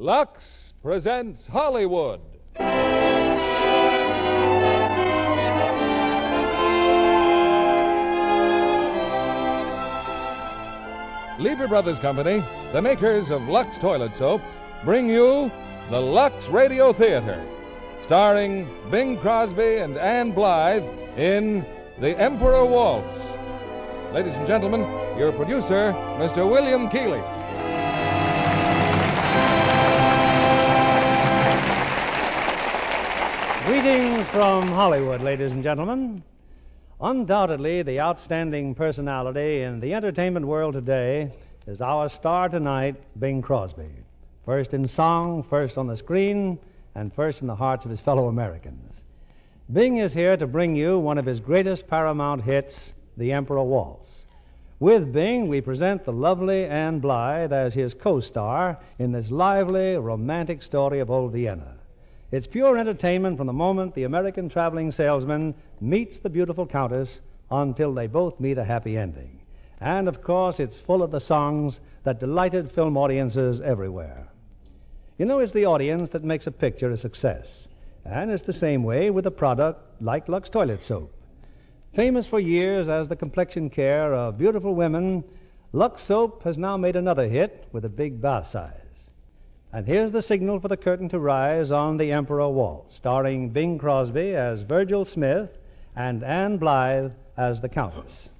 Lux presents Hollywood. Lever Brothers Company, the makers of Lux Toilet Soap, bring you the Lux Radio Theater, starring Bing Crosby and Ann Blyth in The Emperor Waltz. Ladies and gentlemen, your producer, Mr. William Keighley. Greetings from Hollywood, ladies and gentlemen. Undoubtedly, the outstanding personality in the entertainment world today is our star tonight, Bing Crosby. First in song, first on the screen, and first in the hearts of his fellow Americans. Bing is here to bring you one of his greatest Paramount hits, The Emperor Waltz. With Bing, we present the lovely Ann Blyth as his co star in this lively, romantic story of old Vienna. It's pure entertainment from the moment the American traveling salesman meets the beautiful Countess until they both meet a happy ending. And of course, it's full of the songs that delighted film audiences everywhere. You know, it's the audience that makes a picture a success. And it's the same way with a product like Lux Toilet Soap. Famous for years as the complexion care of beautiful women, Lux Soap has now made another hit with a big bath size. And here's the signal for the curtain to rise on The Emperor Waltz, starring Bing Crosby as Virgil Smith and Ann Blyth as the Countess.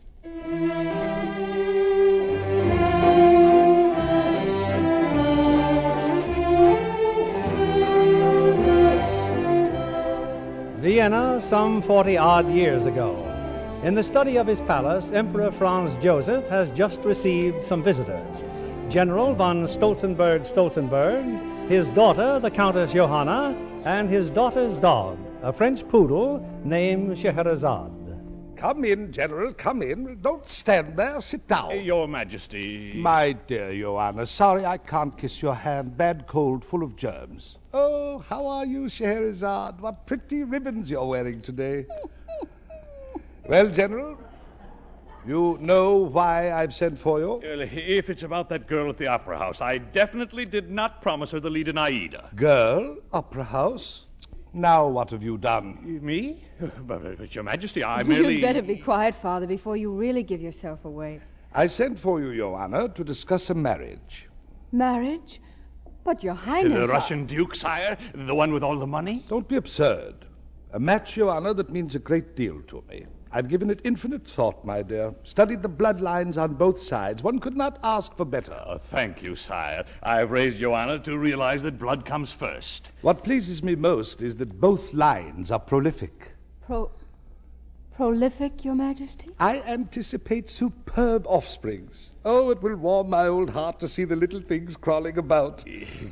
Vienna, some 40 odd years ago. In the study of his palace, Emperor Franz Joseph has just received some visitors. General von Stolzenberg Stolzenberg, his daughter, the Countess Johanna, and his daughter's dog, a French poodle named Scheherazade. Come in, General, come in. Don't stand there, sit down. Eh, your Majesty. My dear Johanna, sorry I can't kiss your hand. Bad cold, full of germs. Oh, how are you, Scheherazade? What pretty ribbons you're wearing today. well, General, you know why I've sent for you? Uh, If it's about that girl at the Opera House, I definitely did not promise her the lead in Aida. Girl, opera house. Now what have you done? Me? But, but, Your Majesty, I merely. You'd better be quiet, Father, before you really give yourself away. I sent for you, Johanna, to discuss a marriage. Marriage? But, Your The Highness. I- Russian Duke, sire? The one with all the money? Don't be absurd. A match, Johanna, that means a great deal to me. I've given it infinite thought, my dear. Studied the bloodlines on both sides. One could not ask for better. Oh, thank you, sire. I've raised Joanna to realize that blood comes first. What pleases me most is that both lines are prolific. Pro. Prolific, Your Majesty? I anticipate superb offsprings. Oh, it will warm my old heart to see the little things crawling about.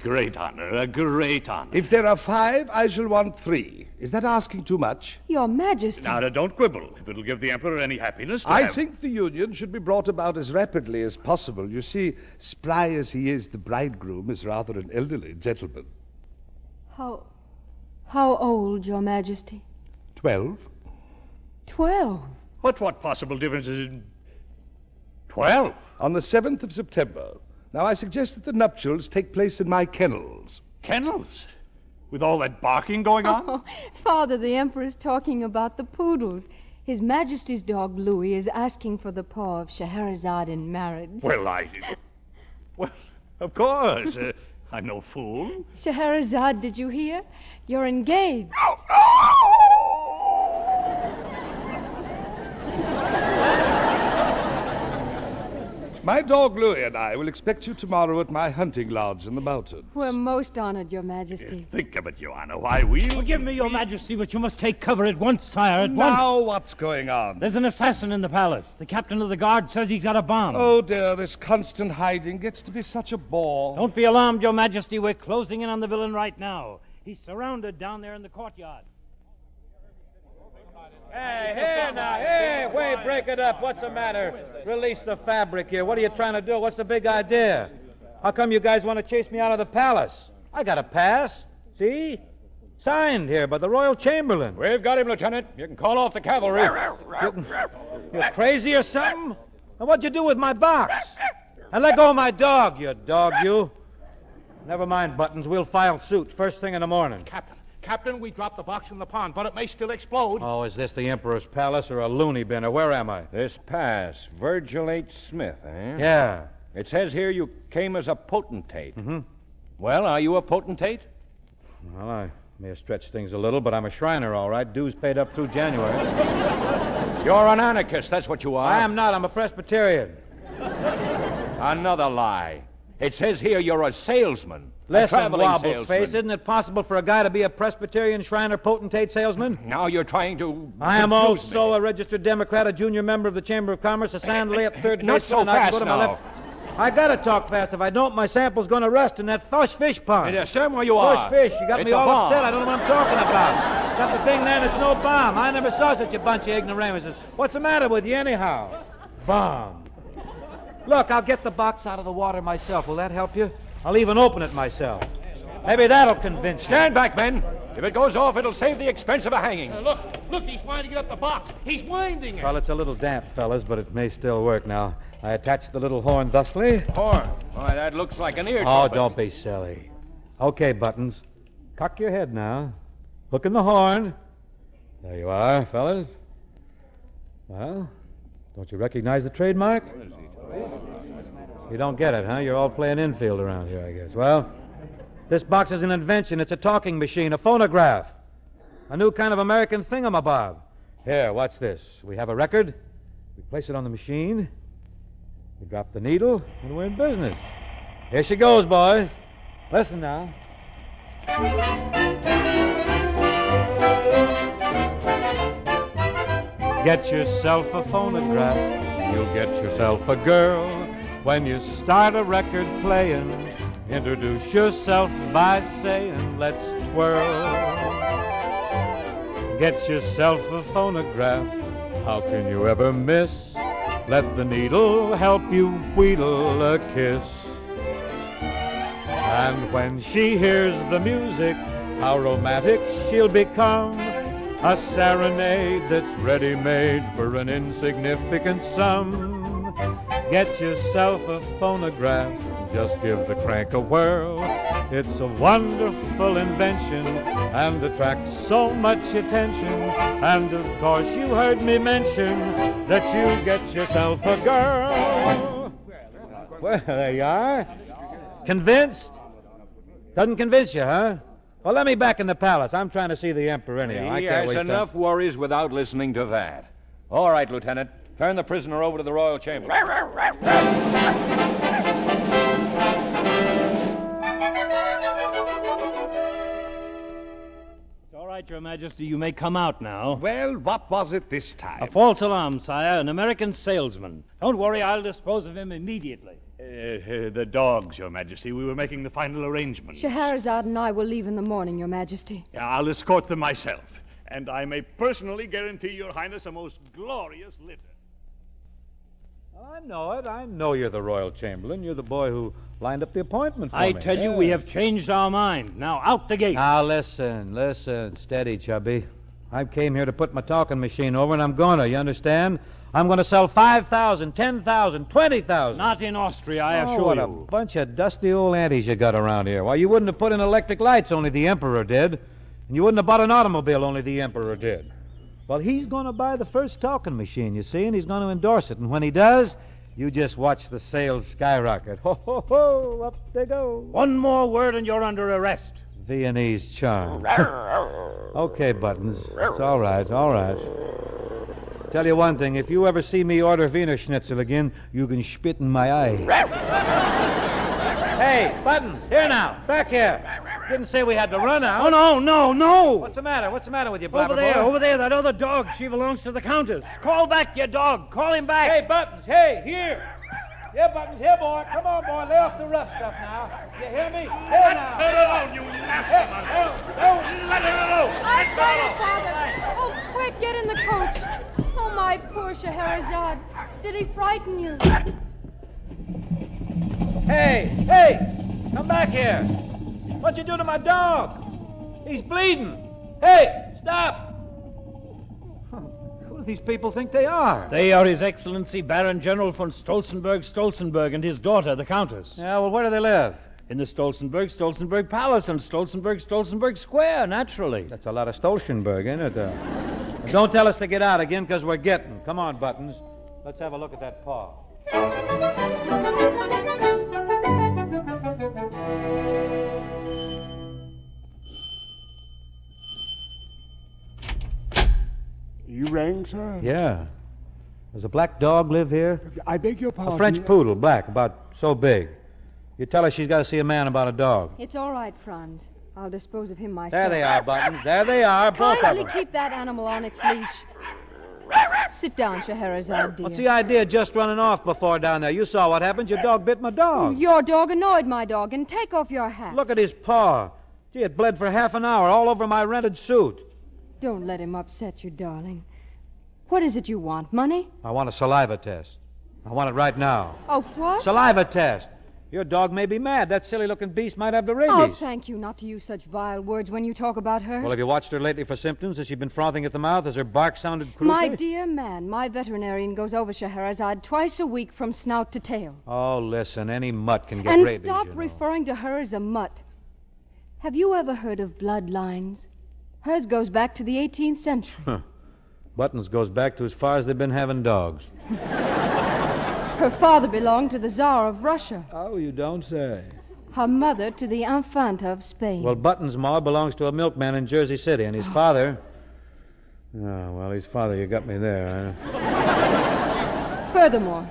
Great honor, a great honor. If there are five, I shall want three. Is that asking too much? Your Majesty. Now, now, don't quibble. If it'll give the Emperor any happiness to I have- think the union should be brought about as rapidly as possible. You see, spry as he is, the bridegroom is rather an elderly gentleman. How. How old, Your Majesty? Twelve? Twelve. But what possible difference is in. Twelve? On the 7th of September. Now, I suggest that the nuptials take place in my kennels. Kennels? With all that barking going on? Oh, Father, the Emperor's talking about the poodles. His Majesty's dog, Louis, is asking for the paw of Scheherazade in marriage. Well, I. Well, of course. Uh, I'm no fool. Scheherazade, did you hear? You're engaged. My dog Louis and I will expect you tomorrow at my hunting lodge in the mountains. We're most honored, Your Majesty. Think of it, Joanna. Why, we'll. Forgive oh, me, Your Majesty, but you must take cover at once, sire, at once. Now, what's going on? There's an assassin in the palace. The captain of the guard says he's got a bomb. Oh, dear, this constant hiding gets to be such a bore. Don't be alarmed, Your Majesty. We're closing in on the villain right now. He's surrounded down there in the courtyard. Hey, here now, hey, wait, break it up. What's the matter? Release the fabric here. What are you trying to do? What's the big idea? How come you guys want to chase me out of the palace? I got a pass. See? Signed here by the Royal Chamberlain. We've got him, Lieutenant. You can call off the cavalry. You're crazy or something? And what'd you do with my box? And let go of my dog, you dog, you. Never mind, Buttons. We'll file suit first thing in the morning. Captain, Captain, we dropped the box in the pond, but it may still explode. Oh, is this the Emperor's Palace or a loony bin, or where am I? This pass, Virgil H. Smith, eh? Yeah. It says here you came as a potentate. Mhm. Well, are you a potentate? Well, I may have stretched things a little, but I'm a Shriner, all right. Dues paid up through January. You're an anarchist, that's what you are. I am not. I'm a Presbyterian. Another lie. It says here you're a salesman. Listen, traveling Wobbles salesman. Face, isn't it possible for a guy to be a Presbyterian Shriner potentate salesman? Now you're trying to. I am confuse also me. a registered Democrat, a junior member of the Chamber of Commerce, a sandally at third Not so and I can fast go to now. my left. I gotta talk fast. If I don't, my sample's gonna rust in that fish fish pond. Yes, sir, where you are. Fish fish. You got It's me a all bomb. upset. I don't know what I'm talking about. Got the thing then, it's no bomb. I never saw such a bunch of ignoramuses. What's the matter with you anyhow? Bomb. Look, I'll get the box out of the water myself. Will that help you? I'll even open it myself. Maybe that'll convince you. Stand back, men. If it goes off, it'll save the expense of a hanging. Uh, look, look, he's winding it up the box. He's winding it. Well, it's a little damp, fellas, but it may still work now. I attached the little horn thusly. Horn. Why, that looks like an ear Oh, trumpet. don't be silly. Okay, Buttons. Cock your head now. Hook in the horn. There you are, fellas. Well, don't you recognize the trademark? You don't get it, huh? You're all playing infield around here, I guess. Well, this box is an invention. It's a talking machine, a phonograph. A new kind of American thingamabob. Here, watch this. We have a record. We place it on the machine. We drop the needle, and we're in business. Here she goes, boys. Listen now. Get yourself a phonograph, you'll get yourself a girl. When you start a record playing, introduce yourself by saying, Let's twirl. Get yourself a phonograph, how can you ever miss? Let the needle help you wheedle a kiss. And when she hears the music, how romantic she'll become. A serenade that's ready made for an insignificant sum. Get yourself a phonograph, just give the crank a whirl. It's a wonderful invention and attracts so much attention. And of course, you heard me mention that you get yourself a girl. Well, there you are. Convinced? Doesn't convince you, huh? Well, let me back in the palace. I'm trying to see the emperor anyhow. I He can't has waste time. enough worries without listening to that. All right, Lieutenant. Turn the prisoner over to the royal chamber. It's all right, Your Majesty. You may come out now. Well, what was it this time? A false alarm, sire. An American salesman. Don't worry, I'll dispose of him immediately. Uh, uh, the dogs, Your Majesty. We were making the final arrangements. Scheherazade and I will leave in the morning, Your Majesty. Yeah, I'll escort them myself. And I may personally guarantee Your Highness a most glorious litter. I know it. I know you're the royal chamberlain. You're the boy who lined up the appointment for me. I me. tell you, we have changed our mind. Now, out the gate. Now, listen, listen. Steady, Chubby. I came here to put my talking machine over, and I'm going to. You understand? I'm going to sell 5,000, 10,000, 20,000. Not in Austria, I oh, assure what you. a bunch of dusty old aunties you got around here. Why, you wouldn't have put in electric lights, only the Emperor did. And you wouldn't have bought an automobile, only the Emperor did. Well, he's going to buy the first talking machine, you see, and he's going to endorse it. And when he does, you just watch the sales skyrocket. Ho, ho, ho, up they go. One more word and you're under arrest. Viennese charm. okay, Buttons. It's all right, all right. Tell you one thing, if you ever see me order Wiener Schnitzel again, you can spit in my eye. hey, Buttons, here now, back here. Didn't say we had to run out. Oh, no, no, no. What's the matter? What's the matter with you, Over there, boy? over there, that other dog. She belongs to the Countess. Call back your dog. Call him back. Hey, Buttons, hey, here. Here, Buttons, here, boy. Come on, boy. Lay off the rough stuff now. You hear me? Here now. Let her alone, you nasty man. Let her alone. I've got it, Father. Oh, quick, get in the coach. Oh, my poor Scheherazade. Did he frighten you? Hey, hey, come back here. What'd you do to my dog? He's bleeding. Hey, stop. Who do these people think they are? They are His Excellency Baron General von Stolzenberg Stolzenberg and his daughter, the Countess. Yeah, well, where do they live? In the Stolzenberg, Stolzenberg Palace and Stolzenberg, Stolzenberg Square, naturally. That's a lot of Stolzenberg, isn't it? Uh, don't tell us to get out again, because we're getting. Come on, Buttons. Let's have a look at that paw. You rang, sir? Yeah. Does a black dog live here? I beg your pardon. A French poodle, black, about so big. You tell her she's got to see a man about a dog. It's all right, Franz. I'll dispose of him myself. There they are, Buttons. There they are, both of Kindly them. keep that animal on its leash. Sit down, Scheherazade, dear. What's the idea of just running off before down there? You saw what happened. Your dog bit my dog. Your dog annoyed my dog, and take off your hat. Look at his paw. Gee, it bled for half an hour all over my rented suit. Don't let him upset you, darling. What is it you want? Money? I want a saliva test. I want it right now. Oh, what? Saliva test. Your dog may be mad. That silly looking beast might have the Oh, thank you not to use such vile words when you talk about her. well, have you watched her lately for symptoms? Has she been frothing at the mouth? Has her bark sounded crucial? My dear man, my veterinarian goes over Scheherazade twice a week from snout to tail. Oh, listen, any mutt can get and rabies. stop you know. referring to her as a mutt. Have you ever heard of bloodlines? Hers goes back to the 18th century. Buttons goes back to as far as they've been having dogs. Her father belonged to the Tsar of Russia. Oh, you don't say. Her mother to the Infanta of Spain. Well, Buttons' ma belongs to a milkman in Jersey City, and his oh. father. Oh, well, his father, you got me there, huh? Furthermore,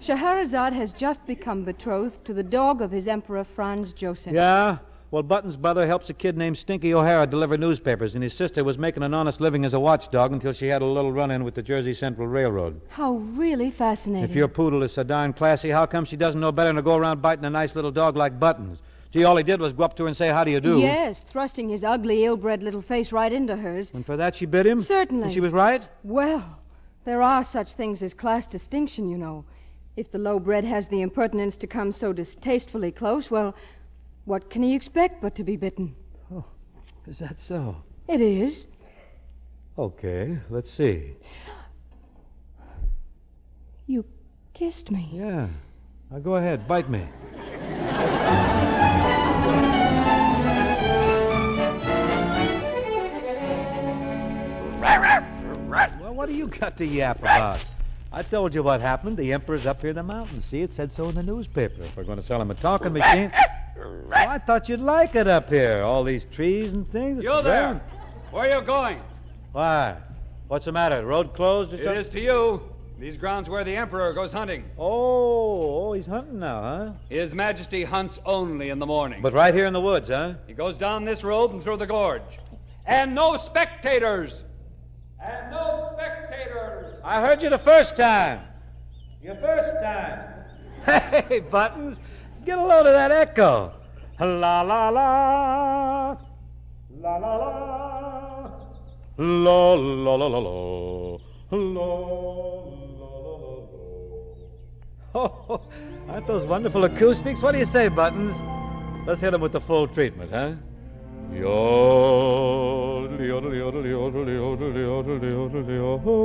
Scheherazade has just become betrothed to the dog of his Emperor Franz Joseph. Yeah? Well, Button's brother helps a kid named Stinky O'Hara deliver newspapers, and his sister was making an honest living as a watchdog until she had a little run in with the Jersey Central Railroad. How really fascinating. If your poodle is so darn classy, how come she doesn't know better than to go around biting a nice little dog like Buttons? Gee, all he did was go up to her and say, How do you do? Yes, thrusting his ugly, ill-bred little face right into hers. And for that she bit him? Certainly. And she was right? Well, there are such things as class distinction, you know. If the low-bred has the impertinence to come so distastefully close, well, what can he expect but to be bitten? Oh, is that so? It is. Okay, let's see. You kissed me. Yeah. Now go ahead, bite me. Well, what do you got to yap about? I told you what happened. The Emperor's up here in the mountains. See, it said so in the newspaper. If we're going to sell him a talking machine. Well, I thought you'd like it up here. All these trees and things. It's You there. Where are you going? Why? What's the matter? Road closed or something? is to you. These grounds where the Emperor goes hunting. Oh, oh, he's hunting now, huh? His Majesty hunts only in the morning. But right here in the woods, huh? He goes down this road and through the gorge. And no spectators. And no spectators. I heard you the first time. Your first time. Hey, Buttons, get a load of that echo. La la la. La la la. La la la la la. La la la la. Oh, aren't those wonderful acoustics? What do you say, Buttons? Let's hit 'em with the full treatment, huh? Yodel, yodel, yodel, yodel, yodel, yodel, yodel, yodel.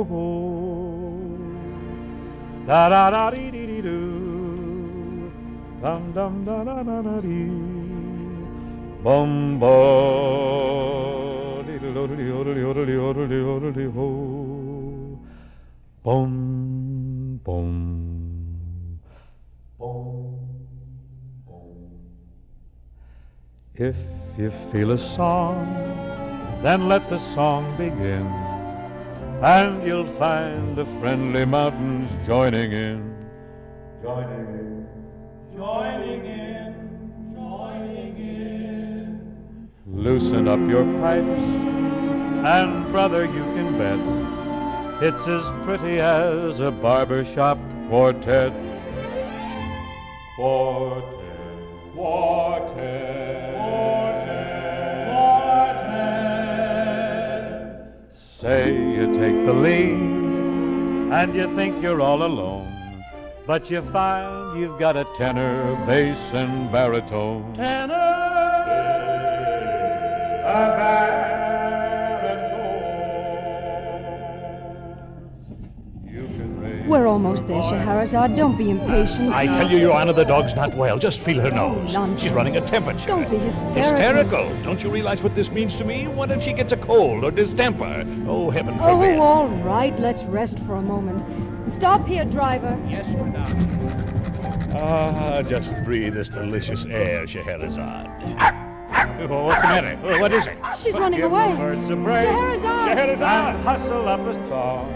Dum dum da da da da dee. Bum bo. Bum bum. Bum bum. If you feel a song, then let the song begin, and you'll find the friendly mountains joining in. Joining in, joining in, joining in. Loosen up your pipes, and brother, you can bet it's as pretty as a barbershop quartet. Quartet. Quartet. Quartet. Say you take the lead, and you think you're all alone, but you find you've got a tenor, bass, and baritone. Tenor. A baritone. You can raise We're almost almost there, Scheherazade. Don't be impatient. I tell you, Your Honor, the dog's not well. Just feel her nose. nonsense. She's running a temperature. Don't be hysterical. Hysterical? Don't you realize what this means to me? What if she gets a cold or distemper? Oh, heaven oh, forbid. Oh, all right. Let's rest for a moment. Stop here, driver. Yes, madame. Ah, just breathe this delicious air, Scheherazade. Oh, what's the matter? Oh, what is it? She's running away. the birds a break. Scheherazade! Scheherazade! And hustle up a song.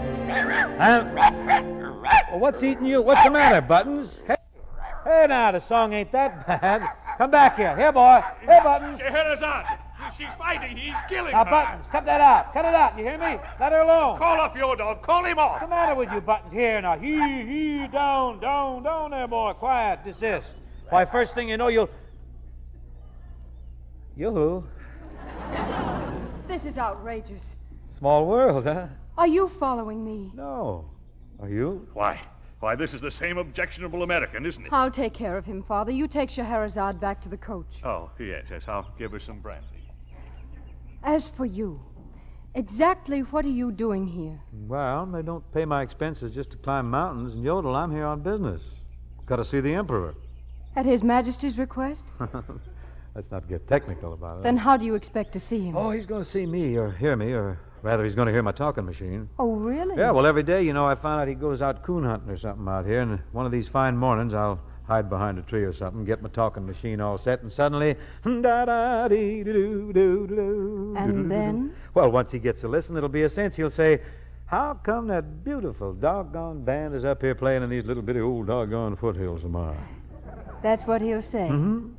And well, what's eating you? What's the matter, Buttons? Hey, hey now, the song ain't that bad. Come back here. Here, boy. Here, Buttons. Scheherazade! She's fighting. He's killing Now, her. Buttons, cut that out. Cut it out. You hear me? Let her alone. Call off your dog. Call him off. What's the matter with you, Buttons? Here now. He, he, down, down, down there, boy. Quiet. Desist. Why, first thing you know, you'll. Yoo-hoo. This is outrageous. Small world, huh? Are you following me? No. Are you? Why? Why, this is the same objectionable American, isn't it? I'll take care of him, Father. You take Scheherazade back to the coach. Oh, yes, yes. I'll give her some brandy. As for you, exactly what are you doing here? Well, they don't pay my expenses just to climb mountains and yodel. I'm here on business. Got to see the Emperor. At His Majesty's request? Let's not get technical about it. Then how do you expect to see him? Oh, he's going to see me or hear me, or rather, he's going to hear my talking machine. Oh, really? Yeah, well, every day, you know, I find out he goes out coon hunting or something out here, and one of these fine mornings, I'll hide behind a tree or something, get my talking machine all set, and suddenly. And then? Well, once he gets to listen, it'll be a cinch. He'll say, "How come that beautiful doggone band is up here playing in these little bitty old doggone foothills of mine?" That's what he'll say. Mm-hmm.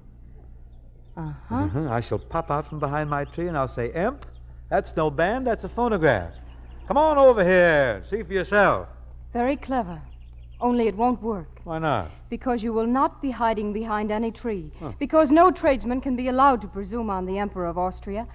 Uh-huh. Uh-huh. I shall pop out from behind my tree and I'll say, Imp, that's no band, that's a phonograph. Come on over here, see for yourself. Very clever. Only it won't work. Why not? Because you will not be hiding behind any tree. Because no tradesman can be allowed to presume on the Emperor of Austria.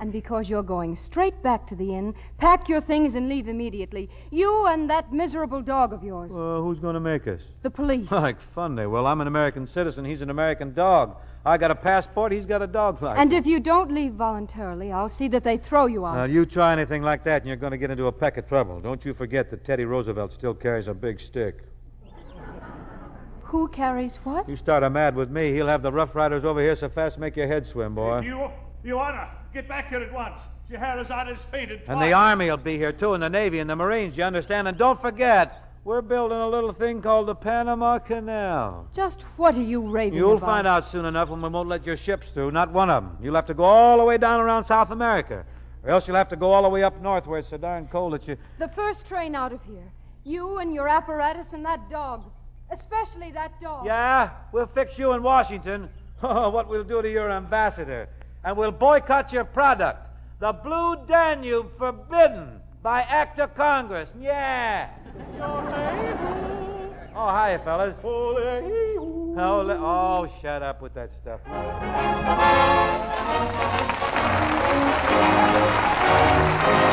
And because you're going straight back to the inn, pack your things and leave immediately. You and that miserable dog of yours. Well, who's going to make us? The police. Like fun they will. I'm an American citizen, he's an American dog. I got a passport, he's got a dog license. And if you don't leave voluntarily, I'll see that they throw you out. Now, you try anything like that and you're going to get into a peck of trouble. Don't you forget that Teddy Roosevelt still carries a big stick. Who carries what? You start a mad with me, he'll have the Rough Riders over here so fast make your head swim, boy. You, Your Honor, get back here at once. Scheherazade has fainted. And the Army will be here, too, and the Navy and the Marines, you understand? And don't forget, we're building a little thing called the Panama Canal. Just what are you raving You'll about? find out soon enough when we won't let your ships through, not one of them. You'll have to go all the way down around South America, or else you'll have to go all the way up north where it's so darn cold that you. The first train out of here. You and your apparatus and that dog. Especially that dog. Yeah, we'll fix you in Washington. Oh, what we'll do to your ambassador. And we'll boycott your product. The Blue Danube forbidden by act of Congress. Yeah. Oh, hi, fellas. Oh, le- oh, shut up with that stuff.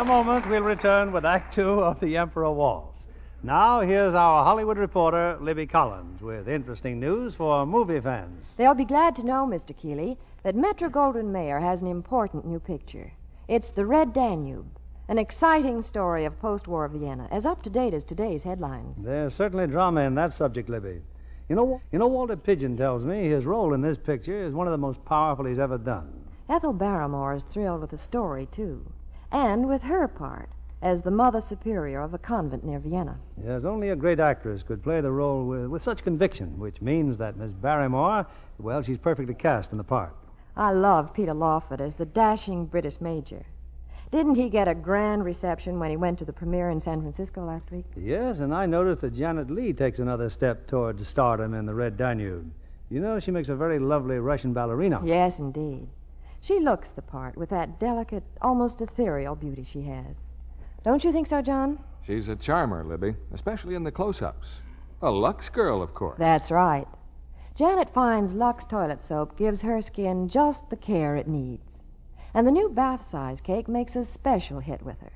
a moment, we'll return with Act Two of The Emperor Waltz. Now, here's our Hollywood reporter, Libby Collins, with interesting news for movie fans. They'll be glad to know, Mr. Keighley, that Metro Goldwyn Mayer has an important new picture. It's The Red Danube, an exciting story of post war Vienna, as up to date as today's headlines. There's certainly drama in that subject, Libby. You know, you know, Walter Pidgeon tells me his role in this picture is one of the most powerful he's ever done. Ethel Barrymore is thrilled with the story, too, and with her part as the Mother Superior of a convent near Vienna. Yes, only a great actress could play the role with, with such conviction, which means that Miss Barrymore, well, she's perfectly cast in the part. I love Peter Lawford as the dashing British major. Didn't he get a grand reception when he went to the premiere in San Francisco last week? Yes, and I noticed that Janet Leigh takes another step toward stardom in the Red Danube. You know, she makes a very lovely Russian ballerina. Yes, indeed. She looks the part with that delicate, almost ethereal beauty she has. Don't you think so, John? She's a charmer, Libby, especially in the close ups. A Lux girl, of course. That's right. Janet finds Lux toilet soap gives her skin just the care it needs. And the new bath size cake makes a special hit with her.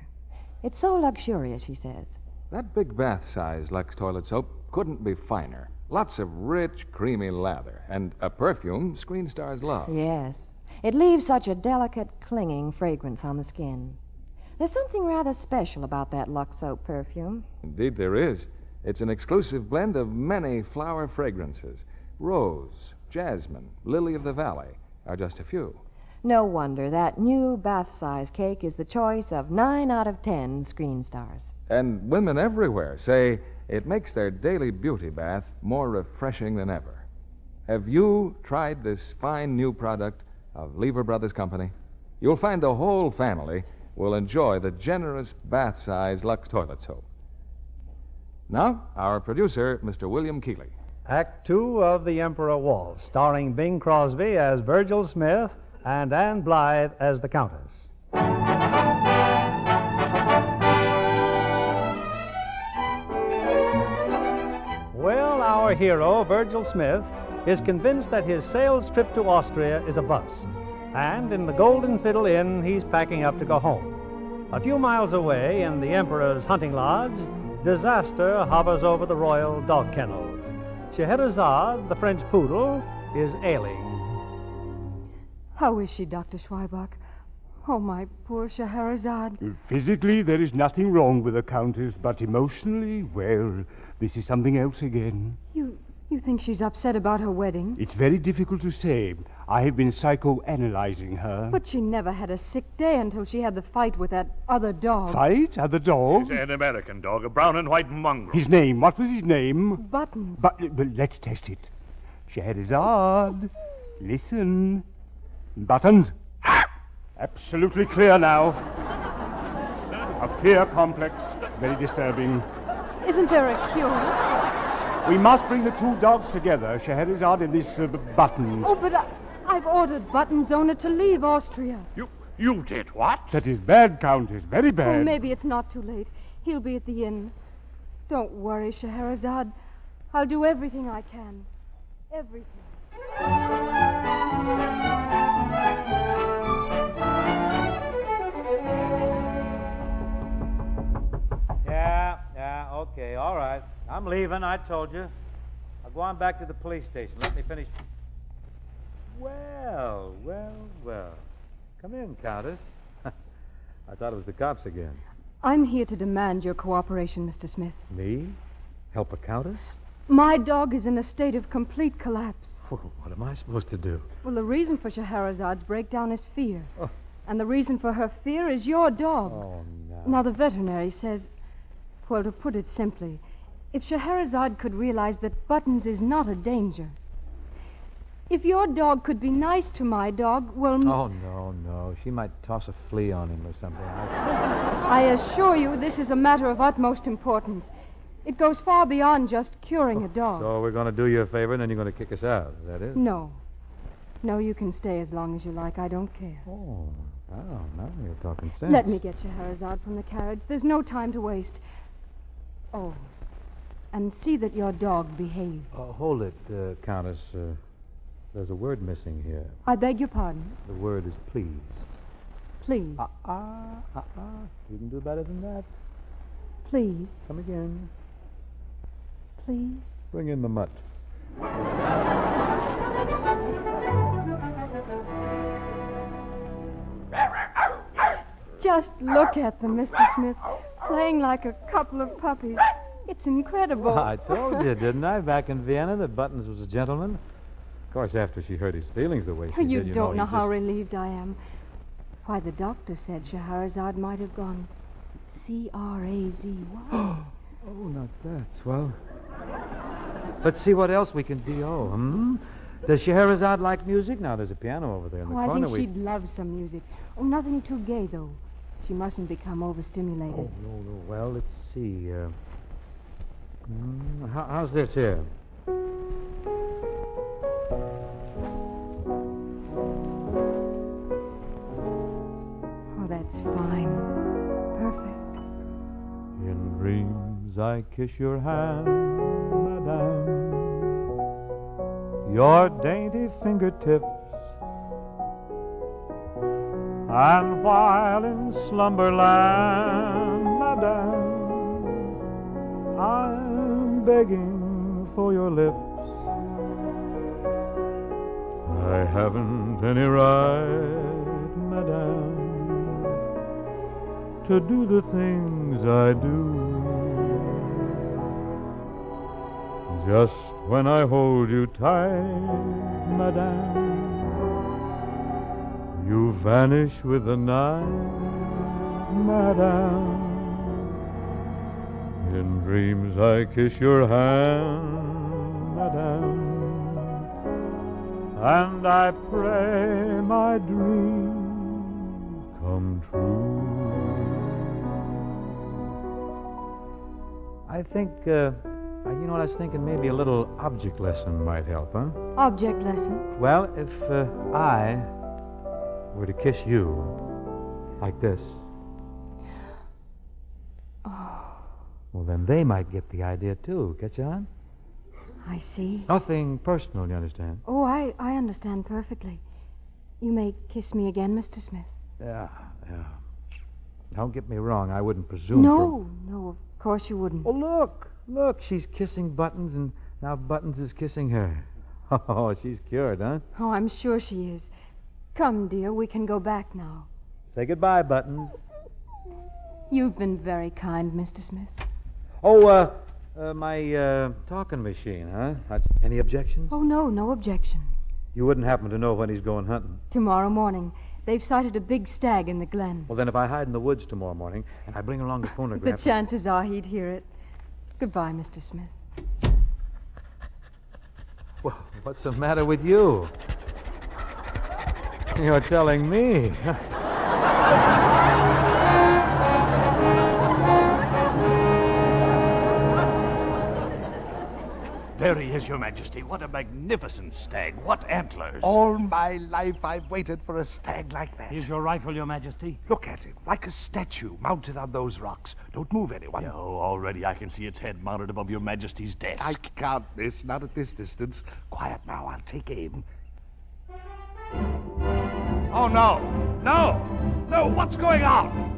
It's so luxurious, she says. That big bath size Lux toilet soap couldn't be finer. Lots of rich, creamy lather, and a perfume screen stars love. Yes. It leaves such a delicate, clinging fragrance on the skin. There's something rather special about that Lux soap perfume. Indeed, there is. It's an exclusive blend of many flower fragrances. Rose, jasmine, lily of the valley are just a few. No wonder that new bath size cake is the choice of nine out of ten screen stars. And women everywhere say it makes their daily beauty bath more refreshing than ever. Have you tried this fine new product of Lever Brothers Company? You'll find the whole family will enjoy the generous bath size Lux toilet soap. Now, our producer, Mr. William Keighley. Act two of The Emperor Waltz, starring Bing Crosby as Virgil Smith and Ann Blyth as the Countess. Well, our hero, Virgil Smith, is convinced that his sales trip to Austria is a bust. And in the Golden Fiddle Inn, he's packing up to go home. A few miles away, in the Emperor's hunting lodge, disaster hovers over the royal dog kennels. Scheherazade, the French poodle, is ailing. How is she, Dr. Schweibach? Oh, my poor Scheherazade. Physically, there is nothing wrong with the Countess, but emotionally, well, this is something else again. You you think she's upset about her wedding? It's very difficult to say. I have been psychoanalyzing her. But she never had a sick day until she had the fight with that other dog. Fight? Other dog? It's an American dog, a brown and white mongrel. His name, what was his name? Buttons. But, but let's test it. Scheherazade, listen. Buttons. Absolutely clear now. A fear complex. Very disturbing. Isn't there a cure? We must bring the two dogs together, Scheherazade and this uh, Buttons. Oh, but I, I've ordered Buttons owner to leave Austria. You you did what? That is bad, Countess. Very bad. Oh, maybe it's not too late. He'll be at the inn. Don't worry, Scheherazade. I'll do everything I can. Everything. Yeah, yeah, okay, all right. I'm leaving, I told you. I'll go on back to the police station. Let me finish. Well, well, well. Come in, Countess. I thought it was the cops again. I'm here to demand your cooperation, Mr. Smith. Me? Help a countess? My dog is in a state of complete collapse. What am I supposed to do? Well, the reason for Scheherazade's breakdown is fear. Oh. And the reason for her fear is your dog. Oh, no. Now, the veterinary says, well, to put it simply, if Scheherazade could realize that Buttons is not a danger, if your dog could be nice to my dog, well, Oh, no, no. She might toss a flea on him or something. I assure you this is a matter of utmost importance. It goes far beyond just curing a oh, dog. So we're going to do you a favor and then you're going to kick us out. Is that it? No. No, you can stay as long as you like. I don't care. Oh, oh, now you're talking sense. Let me get Scheherazade from the carriage. There's no time to waste. Oh, and see that your dog behaves. Uh, hold it, uh, Countess. Uh, there's a word missing here. I beg your pardon. The word is please. Please. Ah, ah, ah, ah. You can do better than that. Please. Come again. Please. Bring in the mutt. Just look at them, Mr. Smith, playing like a couple of puppies. It's incredible. Well, I told you, didn't I, back in Vienna, that Buttons was a gentleman? Of course, after she hurt his feelings the way she you did, you don't know, he how just- relieved I am. Why, the doctor said Scheherazade might have gone C R A Z Y. Oh, not that. Well, let's see what else we can do. Hmm? Does Scheherazade like music? Now, there's a piano over there in the Oh, I corner. think we... she'd love some music. Oh, nothing too gay, though. She mustn't become overstimulated. Oh, no, no. Well, let's see. Uh, mm, how, how's this here? Oh, that's fine. Perfect. In dreams I kiss your hand, madame. Your dainty fingertips. And while in slumberland, begging for your lips. I haven't any right, madame, to do the things I do. Just when I hold you tight, madame, you vanish with the night, madame. In dreams I kiss your hand, madame, and I pray my dreams come true. I think, uh, uh, you know what I was thinking? Maybe a little object lesson might help, huh? Object lesson. Well, if uh, I were to kiss you like this, they might get the idea too. Catch on? I see. Nothing personal, you understand? Oh, I, I understand perfectly. You may kiss me again, Mr. Smith. Yeah, yeah. Don't get me wrong. I wouldn't presume. No, no, of course you wouldn't. Oh, look, look. She's kissing Buttons, and now Buttons is kissing her. Oh, she's cured, huh? Oh, I'm sure she is. Come, dear, we can go back now. Say goodbye, Buttons. You've been very kind, Mr. Smith. Oh, uh, uh my uh, talking machine, huh? That's, any objections? Oh, no, no objections. You wouldn't happen to know when he's going hunting? Tomorrow morning. They've sighted a big stag in the glen. Well, then, if I hide in the woods tomorrow morning and I bring along the phonograph. The chances are he'd hear it. Goodbye, Mr. Smith. Well, what's the matter with you? You're telling me. There he is, Your Majesty. What a magnificent stag. What antlers. All my life I've waited for a stag like that. Here's your rifle, Your Majesty. Look at it, like a statue mounted on those rocks. Don't move, anyone. No, already I can see its head mounted above Your Majesty's desk. I can't miss, not at this distance. Quiet now, I'll take aim. Oh, no. No. No, what's going on?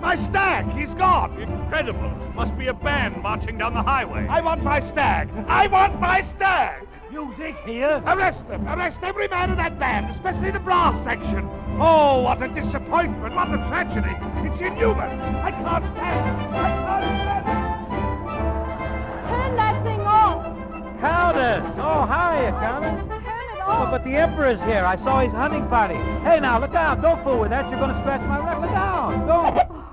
My stag, he's gone. Incredible. Must be a band marching down the highway. I want my stag. I want my stag. Music here. Arrest them. Arrest every man in that band, especially the brass section. Oh, what a disappointment. What a tragedy. It's inhuman. I can't stand it. I can't stand it. Turn that thing off. Countess. Oh, hi, Countess. Turn it oh, off. Oh, but the Emperor's here. I saw his hunting party. Hey, now, look out. Don't fool with that. You're going to scratch my neck. Look out. Don't.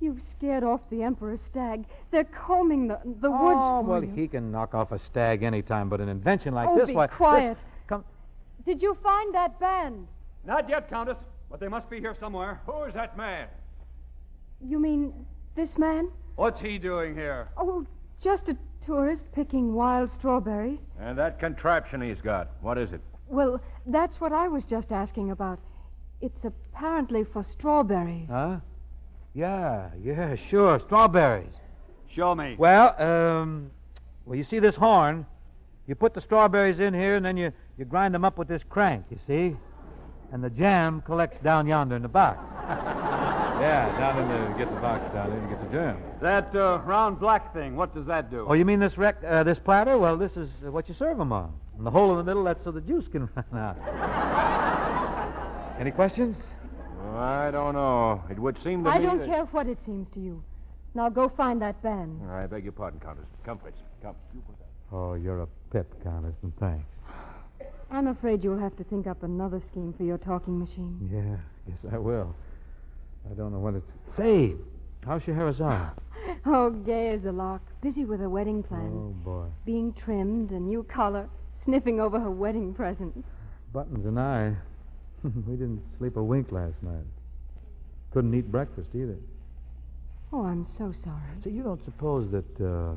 You've scared off the Emperor's stag. They're combing the, the woods oh, for well, you. he can knock off a stag any time, but an invention like oh, this, be why... quiet. This, come... Did you find that band? Not yet, Countess, but they must be here somewhere. Who is that man? You mean this man? What's he doing here? Oh, just a tourist picking wild strawberries. And that contraption he's got, what is it? Well, that's what I was just asking about. It's apparently for strawberries. Huh? Yeah, yeah, sure. Strawberries. Show me. Well, um, well, you see this horn? You put the strawberries in here, and then you, you grind them up with this crank, you see? And the jam collects down yonder in the box. yeah, down in the, get the box down there, you get the jam. That uh, round black thing, what does that do? Oh, you mean this rec- uh, this platter? Well, this is what you serve them on. And the hole in the middle, that's so the juice can run out. Any questions? I don't know. It would seem to I me don't that... care what it seems to you. Now go find that band. I beg your pardon, Countess. Come, Fritz. Come. Oh, you're a pip, Countess, and thanks. I'm afraid you'll have to think up another scheme for your talking machine. Yeah, yes, I will. I don't know what it's. Say, how's your hair, Scheherazade? oh, gay as a lark. Busy with her wedding plans. Oh, boy. Being trimmed, a new collar, sniffing over her wedding presents. Buttons and I, we didn't sleep a wink last night. Couldn't eat breakfast either. Oh, I'm so sorry. So you don't suppose that, uh,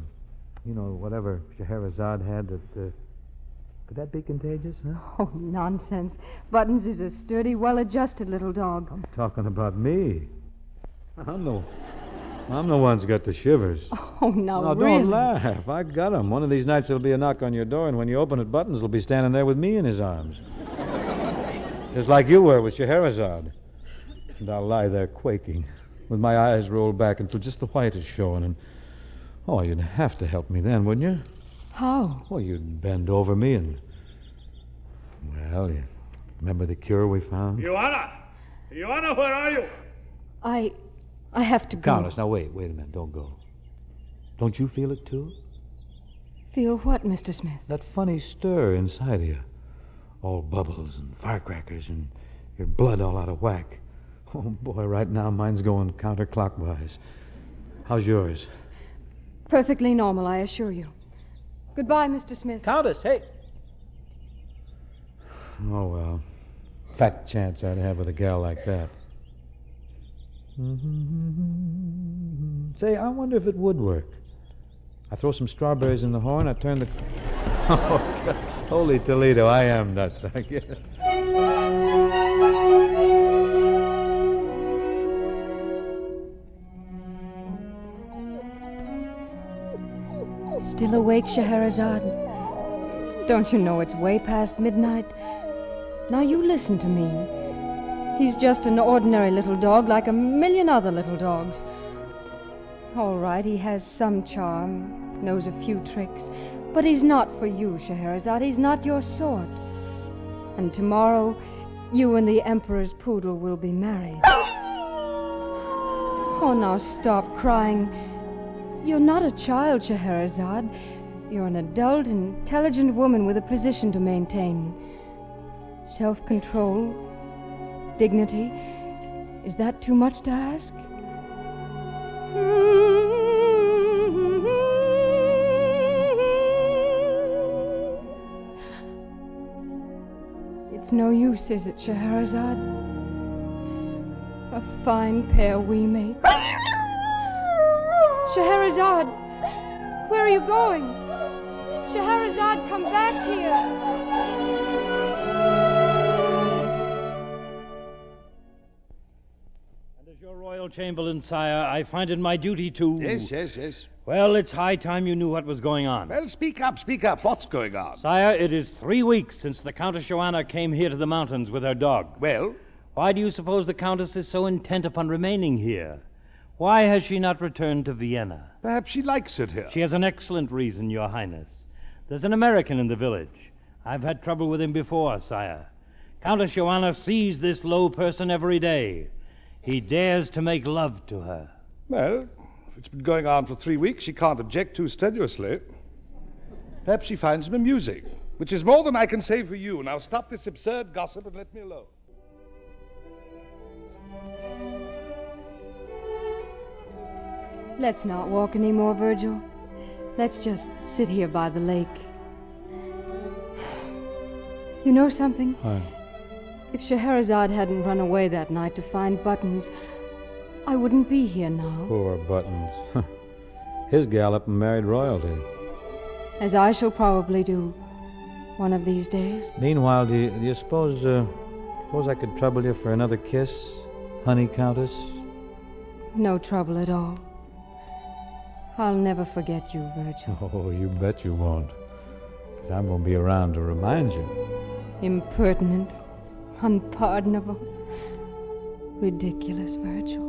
you know, whatever Scheherazade had, that uh, could that be contagious, huh? Oh, nonsense. Buttons is a sturdy, well-adjusted little dog. I'm talking about me. I'm the, I'm the one's got the shivers. Oh, no, now really? don't laugh. I got 'em. One of these nights there'll be a knock on your door, and when you open it, Buttons will be standing there with me in his arms. Just like you were with Scheherazade. And I'll lie there quaking, with my eyes rolled back until just the white is showing. And oh, you'd have to help me then, wouldn't you? How? Well, you'd bend over me and Well, you remember the cure we found? Joanna! Joanna, where are you? I. I have to go. Countess, now wait, wait a minute. Don't go. Don't you feel it too? Feel what, Mr. Smith? That funny stir inside of you. All bubbles and firecrackers and your blood all out of whack. Oh, boy, right now mine's going counterclockwise. How's yours? Perfectly normal, I assure you. Goodbye, Mr. Smith. Countess, hey. Oh, well. Fat chance I'd have with a gal like that. Mm-hmm. Say, I wonder if it would work. I throw some strawberries in the horn, I turn the. Oh, God. Holy Toledo, I am nuts, I guess. Still awake, Scheherazade? Don't you know it's way past midnight? Now you listen to me. He's just an ordinary little dog like a million other little dogs. All right, he has some charm, knows a few tricks, but he's not for you, Scheherazade. He's not your sort. And tomorrow, you and the Emperor's poodle will be married. Oh, now stop crying. You're not a child, Scheherazade. You're an adult, intelligent woman with a position to maintain. Self control, dignity. Is that too much to ask? It's no use, is it, Scheherazade? A fine pair we make. Scheherazade! Where are you going? Scheherazade, come back here! Chamberlain, sire, I find it my duty to. Yes, yes, yes. Well, it's high time you knew what was going on. Well, speak up, speak up. What's going on? Sire, it is three weeks since the Countess Joanna came here to the mountains with her dog. Well? Why do you suppose the Countess is so intent upon remaining here? Why has she not returned to Vienna? Perhaps she likes it here. She has an excellent reason, Your Highness. There's an American in the village. I've had trouble with him before, sire. Countess Joanna sees this low person every day. He dares to make love to her. Well, if it's been going on for three weeks, she can't object too strenuously. Perhaps she finds him amusing, which is more than I can say for you. Now stop this absurd gossip and let me alone. Let's not walk any more, Virgil. Let's just sit here by the lake. You know something? What? If Scheherazade hadn't run away that night to find Buttons, I wouldn't be here now. Poor Buttons. His gallop married royalty. As I shall probably do one of these days. Meanwhile, do you, do you suppose, uh, suppose I could trouble you for another kiss, honey countess? No trouble at all. I'll never forget you, Virgil. Oh, you bet you won't. Because I'm going to be around to remind you. Impertinent, unpardonable, ridiculous, Virgil.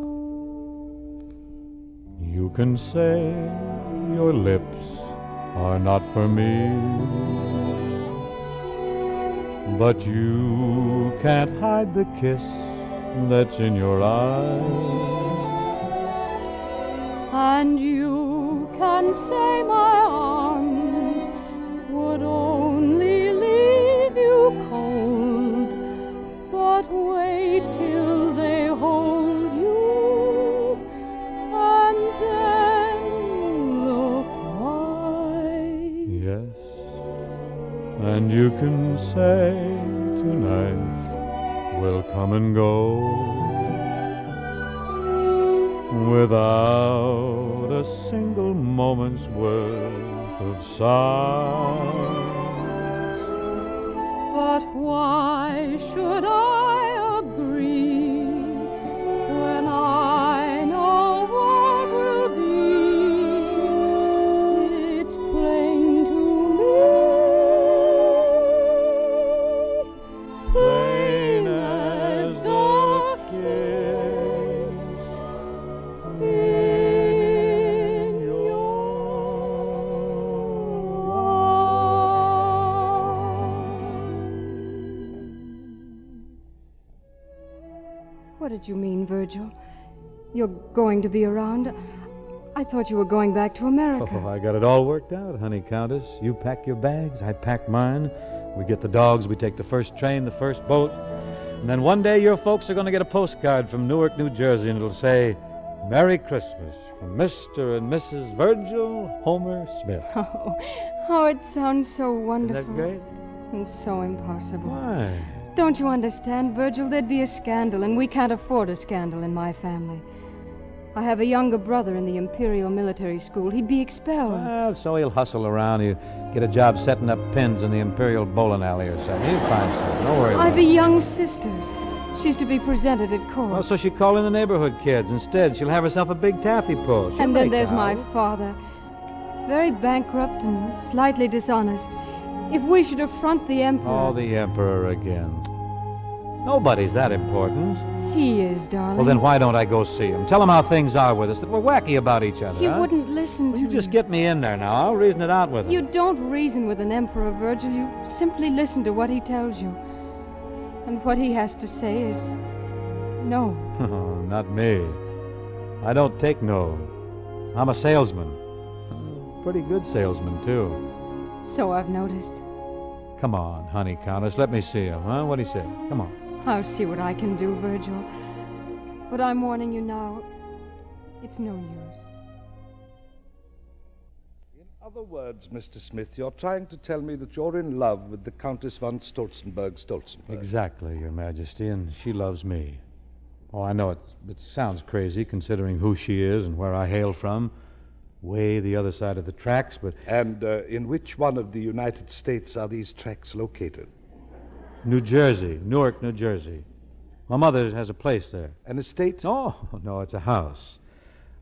You can say your lips are not for me, but you can't hide the kiss that's in your eyes. And you can say my and then look wise. Yes, and you can say tonight will come and go without a single moment's worth of silence. But why should I going to be around? I thought you were going back to America. Oh, I got it all worked out, honey countess. You pack your bags, I pack mine. We get the dogs, we take the first train, the first boat. And then one day your folks are going to get a postcard from Newark, New Jersey, and it'll say, Merry Christmas from Mr. and Mrs. Virgil Homer Smith. Oh, oh, it sounds so wonderful. Isn't that great? And so impossible. Why? Don't you understand, Virgil? There'd be a scandal, and we can't afford a scandal in my family. I have a younger brother in the Imperial Military School. He'd be expelled. Well, so he'll hustle around. He'll get a job setting up pins in the Imperial bowling alley or something. He'll find something. Don't worry about I've a young sister. She's to be presented at court. Well, so she'll call in the neighborhood kids. Instead, she'll have herself a big taffy pull. She'll and then there's my father. Very bankrupt and slightly dishonest. If we should affront the Emperor. Oh, the Emperor again. Nobody's that important. He is, darling. Well, then why don't I go see him? Tell him how things are with us, that we're wacky about each other. He huh? wouldn't listen to You just get me in there now. I'll reason it out with him. You don't reason with an emperor, Virgil. You simply listen to what he tells you. And what he has to say is no. Oh, not me. I don't take no. I'm a salesman. Pretty good salesman, too. So I've noticed. Come on, honey countess. Let me see him, huh? What do you say? Come on. I'll see what I can do, Virgil. But I'm warning you now. It's no use. In other words, Mr. Smith, you're trying to tell me that you're in love with the Countess von Stolzenberg Stolzenberg. Exactly, Your Majesty, and she loves me. Oh, I know it, it sounds crazy considering who she is and where I hail from. Way the other side of the tracks, but And uh, in which one of the United States are these tracks located? New Jersey, Newark, New Jersey. My mother has a place there. An estate? No, no, it's a house.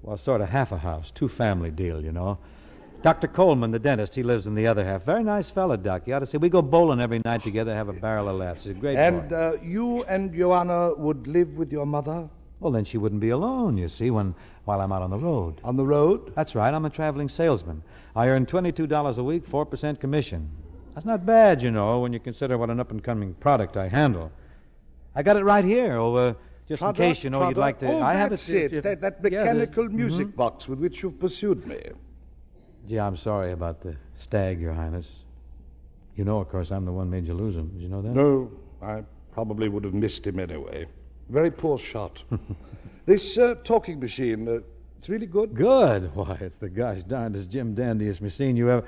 Well, sort of half a house, two family deal, you know. Dr. Coleman, the dentist, he lives in the other half. Very nice fella, Doc. You ought to see. We go bowling every night together, have a barrel of laughs. He's a great And boy. uh, you and Joanna would live with your mother? Well, then she wouldn't be alone, you see, when while I'm out on the road. On the road? That's right. I'm a traveling salesman. I earn twenty-two dollars a week, four percent commission. That's not bad, you know, when you consider what an up-and-coming product I handle. I got it right here, over just Product, in case you know you'd like to. Oh, I have it. it. that, that yeah, the- mechanical music Mhm. box with which you've pursued me. Gee, I'm sorry about the stag, Your Highness. You know, of course, I'm the one made you lose him. Did you know that? No, I probably would have missed him anyway. Very poor shot. this uh, talking machine, uh, it's really good. Good. Why, it's the gosh darndest Jim Dandiest machine you ever.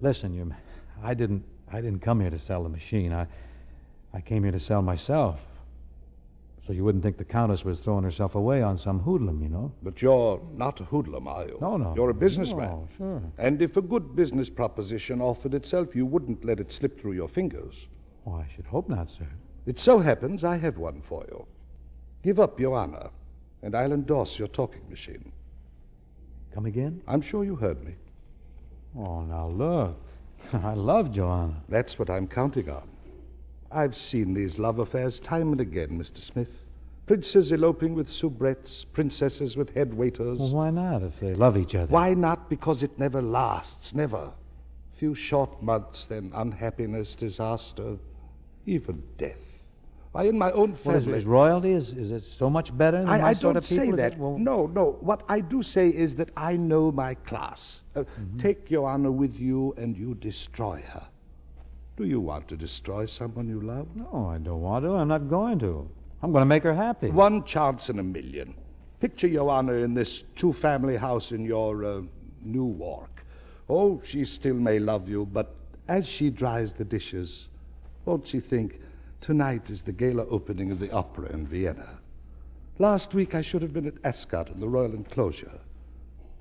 Listen, you, I didn't, I didn't come here to sell the machine. I, I came here to sell myself. So you wouldn't think the Countess was throwing herself away on some hoodlum, you know? But you're not a hoodlum, are you? No, no. You're a businessman. No, sure. And if a good business proposition offered itself, you wouldn't let it slip through your fingers. Oh, I should hope not, sir. It so happens I have one for you. Give up your honor, and I'll endorse your talking machine. Come again? I'm sure you heard me. Oh, now look. I love Joanna. That's what I'm counting on. I've seen these love affairs time and again, Mr. Smith. Princes eloping with soubrettes, princesses with head waiters. Well, why not if they love each other? Why not? Because it never lasts, never. Few short months, then unhappiness, disaster, even death. Why, in my own What is, family. is royalty? Is, is it so much better than I, my I sort don't of people? say Is that. it- well, No, no. What I do say is that I know my class. Uh, Mm-hmm. Take Joanna with you and you destroy her. Do you want to destroy someone you love? No, I don't want to. I'm not going to. I'm going to make her happy. One chance in a million. Picture Joanna in this two family house in your uh, Newark. Oh, she still may love you, but as she dries the dishes, won't she think, tonight is the gala opening of the opera in Vienna? Last week I should have been at Ascot in the royal enclosure.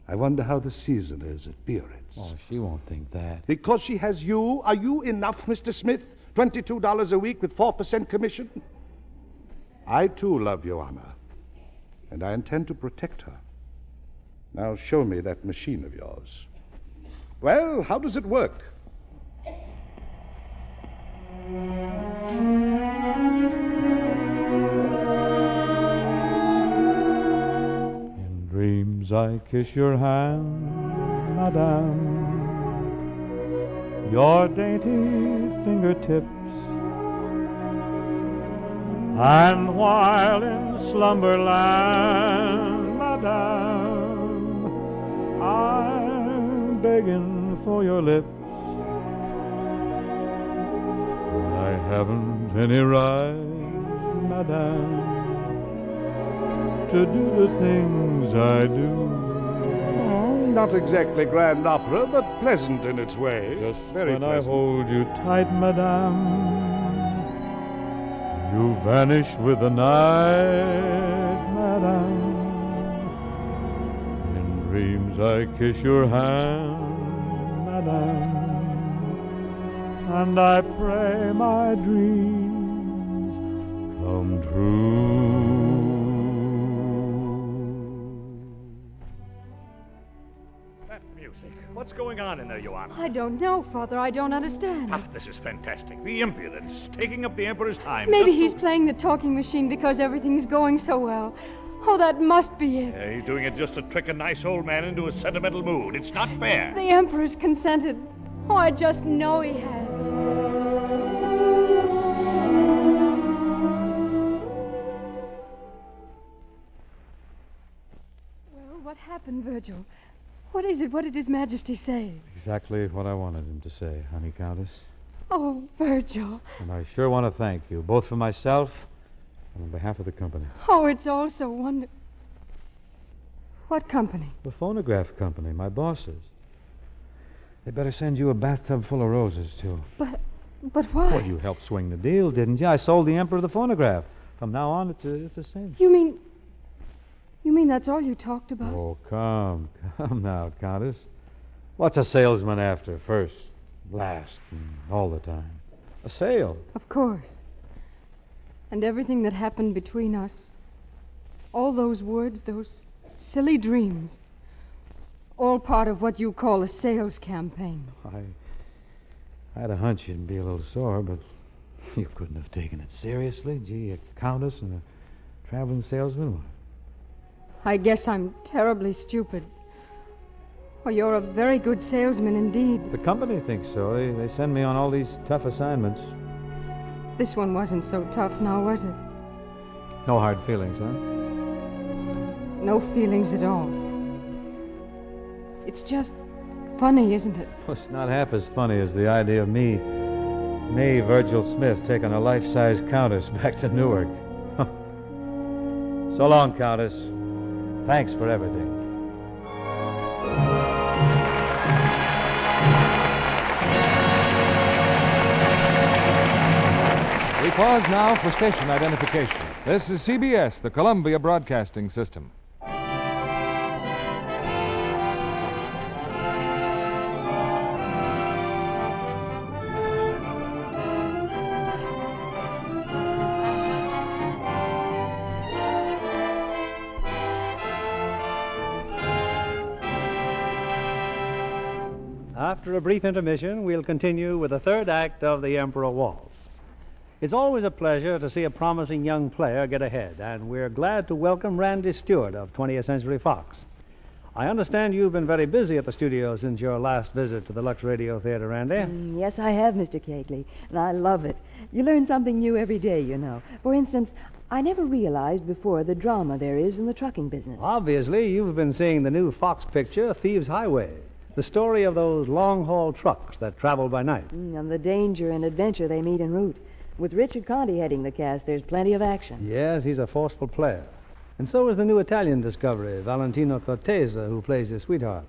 I wonder how the season is at Biarritz. Oh, she won't think that. Because she has you, are you enough, Mr. Smith? $22 a week with 4% commission? I too love Joanna, and I intend to protect her. Now show me that machine of yours. Well, how does it work? Dreams I kiss your hand, madame. Your dainty fingertips. And while in slumberland, madame, I'm begging for your lips. I haven't any right, madame, to do the things I do. Oh, not exactly grand opera, but pleasant in its way. Just Very when pleasant. I hold you tight, madame, you vanish with the night, madame. In dreams I kiss your hand, madame, and I pray my dreams come true. What's going on in there, Joanna? I don't know, Father. I don't understand. Ah, this is fantastic. The impudence, taking up the Emperor's time. Maybe he's playing the talking machine because everything's going so well. Oh, that must be it. Yeah, he's doing it just to trick a nice old man into a sentimental mood. It's not fair. The Emperor's consented. Oh, I just know he has. Well, what happened, Virgil? What is it? What did His Majesty say? Exactly what I wanted him to say, honey countess. Oh, Virgil. And I sure want to thank you, both for myself and on behalf of the company. Oh, it's all so wonderful. What company? The phonograph company, my bosses. They better send you a bathtub full of roses, too. But, but why? Well, you helped swing the deal, didn't you? I sold the Emperor the phonograph. From now on, it's a, it's a cinch. You mean. You mean that's all you talked about? Oh, come, come now, Countess. What's a salesman after? First, last, and mm, all the time. A sale. Of course. And everything that happened between us. All those words, those silly dreams. All part of what you call a sales campaign. I, I had a hunch you'd be a little sore, but you couldn't have taken it seriously. Gee, a countess and a traveling salesman. I guess I'm terribly stupid. Well, you're a very good salesman indeed. The company thinks so. They, they send me on all these tough assignments. This one wasn't so tough now, was it? No hard feelings, huh? No feelings at all. It's just funny, isn't it? Well, it's not half as funny as the idea of me, me, Virgil Smith, taking a life-size countess back to Newark. so long, Countess. Thanks for everything. We pause now for station identification. This is CBS, the Columbia Broadcasting System. After a brief intermission, we'll continue with the third act of The Emperor Waltz. It's always a pleasure to see a promising young player get ahead, and we're glad to welcome Randy Stewart of 20th Century Fox. I understand you've been very busy at the studio since your last visit to the Lux Radio Theater, Randy. Mm, yes, I have, Mr. Keighley, and I love it. You learn something new every day, you know. For instance, I never realized before the drama there is in the trucking business. Obviously, you've been seeing the new Fox picture, Thieves Highway, the story of those long haul trucks that travel by night. Mm, and the danger and adventure they meet en route. With Richard Conte heading the cast, there's plenty of action. Yes, he's a forceful player. And so is the new Italian discovery, Valentina Cortese, who plays his sweetheart.